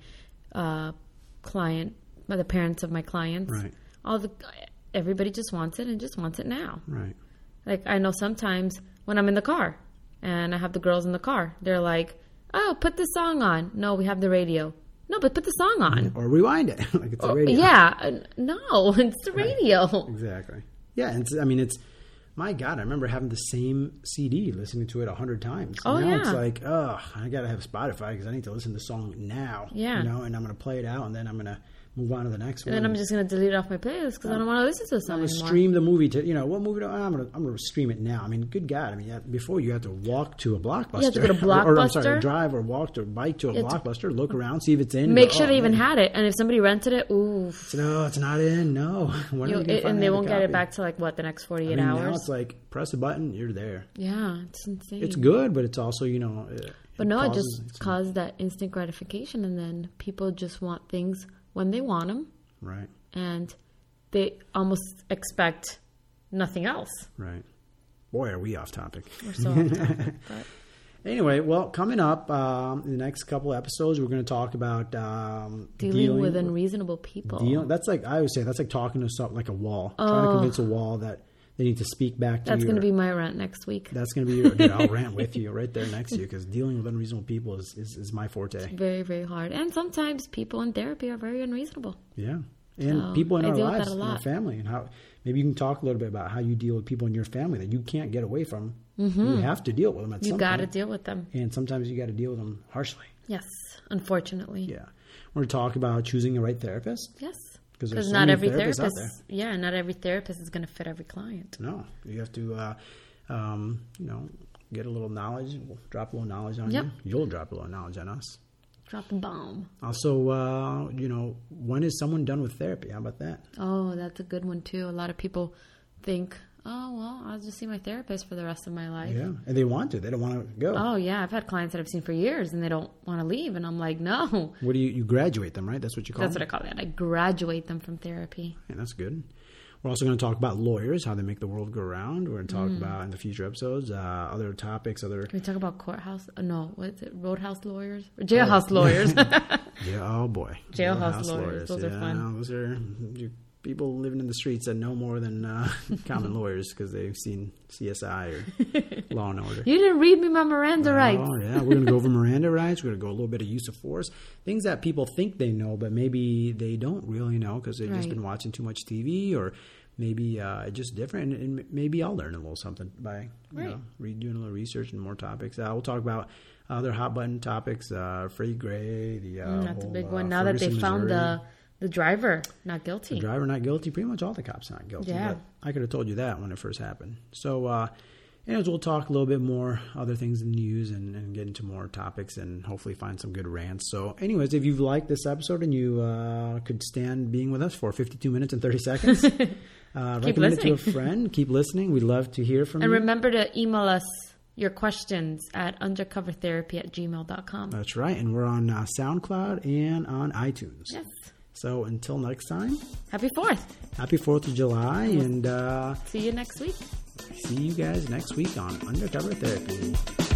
uh, client, by the parents of my clients. Right. All the everybody just wants it and just wants it now. right. Like I know sometimes when I'm in the car and I have the girls in the car, they're like, "Oh, put the song on." No, we have the radio. No, but put the song on. Or rewind it [LAUGHS] like it's a Oh, radio. Yeah, uh, no, [LAUGHS] it's the radio. Exactly. Yeah, and it's, I mean, it's my God. I remember having the same CD, listening to it a hundred times. Oh, now it's like, oh, I got to have Spotify because I need to listen to the song now. Yeah. you know, and I'm going to play it out, and then I'm going to move on to the next And one. then I'm just gonna delete it off my playlist because I don't want to listen to the I'm gonna stream the movie to you know what movie? Do, I'm gonna I'm gonna stream it now. I mean, good God! I mean, yeah, before you had to walk to a blockbuster. have to go to [LAUGHS] or, or, I'm sorry, or drive or walk to bike to a You have to- blockbuster, look around, see if it's in. Make go, sure oh, they even man. had it, and if somebody rented it, ooh, No, it's not in. No, [LAUGHS] you, it, and they won't get it back to like what the next 48 I mean, now hours. it's like press a button, you're there. yeah, it's insane. It's good, but it's also you know. It, But no, it just caused that instant gratification, and then people just want things when they want them, right, and they almost expect nothing else. right. Boy, are we off topic. We're so off topic, [LAUGHS] but Anyway, well, coming up um, in the next couple episodes, we're going to talk about um, Dealing, with unreasonable people. deal- that's like I always say that's like talking to something like a wall, trying to convince a wall that they need to speak back to. That's going to be my rant next week. That's going to be your. Dude, I'll rant with you [LAUGHS] right there next to you because dealing with unreasonable people is, is, is my forte. Very, very hard. And sometimes people in therapy are very unreasonable. Yeah, and So, people in I our lives, in our family, and how maybe you can talk a little bit about how you deal with people in your family that you can't get away from. You have to deal with them at Mm-hmm. You got to deal with them. and sometimes you got to deal with them harshly. Yes, unfortunately. Yeah, we're going to talk about choosing the right therapist. Yes. 'Cause so not every therapist, yeah, not every therapist is going to fit every client. No, you have to, uh, um, you know, get a little knowledge. We'll drop a little knowledge on Yep. you. You'll drop a little knowledge on us. Drop the bomb. Also, uh, you know, when is someone done with therapy? How about that? Oh, that's a good one too. A lot of people think, oh well, I'll just see my therapist for the rest of my life. Yeah, and they want to. They don't want to go. Oh yeah, I've had clients that I've seen for years and they don't want to leave, and I'm like, no. [LAUGHS] What do you? You graduate them, right? That's what you call That's them. what I call it. I graduate them from therapy. Yeah, that's good. We're also going to talk about lawyers, how they make the world go round. We're going to talk Mm. about in the future episodes uh, other topics, other Can we talk about courthouse? Uh, no, what is it? Roadhouse lawyers or jailhouse lawyers? [LAUGHS] yeah. Oh boy, Jailhouse lawyers. Those are fun. Those are you- people living in the streets that know more than uh, [LAUGHS] common lawyers because they've seen CSI or [LAUGHS] Law and Order. you didn't read me my Miranda rights. Oh yeah, we're gonna go over [LAUGHS] Miranda rights. We're gonna go a little bit of use of force, things that people think they know, but maybe they don't really know because they've just been watching too much TV, or maybe uh, just different. And, maybe I'll learn a little something by you Right. know re- doing a little research and more topics. Uh, we'll talk about other hot button topics. Uh, Freddie Gray, the uh, Mm, that's a whole, big uh, one. Now that they found Missouri. the the driver not guilty. The driver not guilty. Pretty much all the cops not guilty. Yeah. I could have told you that when it first happened. So, uh, anyways, we'll talk a little bit more other things in the news and, and get into more topics and hopefully find some good rants. So, anyways, if you've liked this episode and you uh, could stand being with us for 52 minutes and 30 seconds, [LAUGHS] uh, recommend it to a [LAUGHS] friend. Keep listening. We'd love to hear from and you. And remember to email us your questions at undercovertherapy at gmail.com. That's right. And we're on uh, SoundCloud and on iTunes. Yes. So, until next time, Happy 4th. happy 4th of July and uh, See you next week. see you guys next week on Undercover Therapy.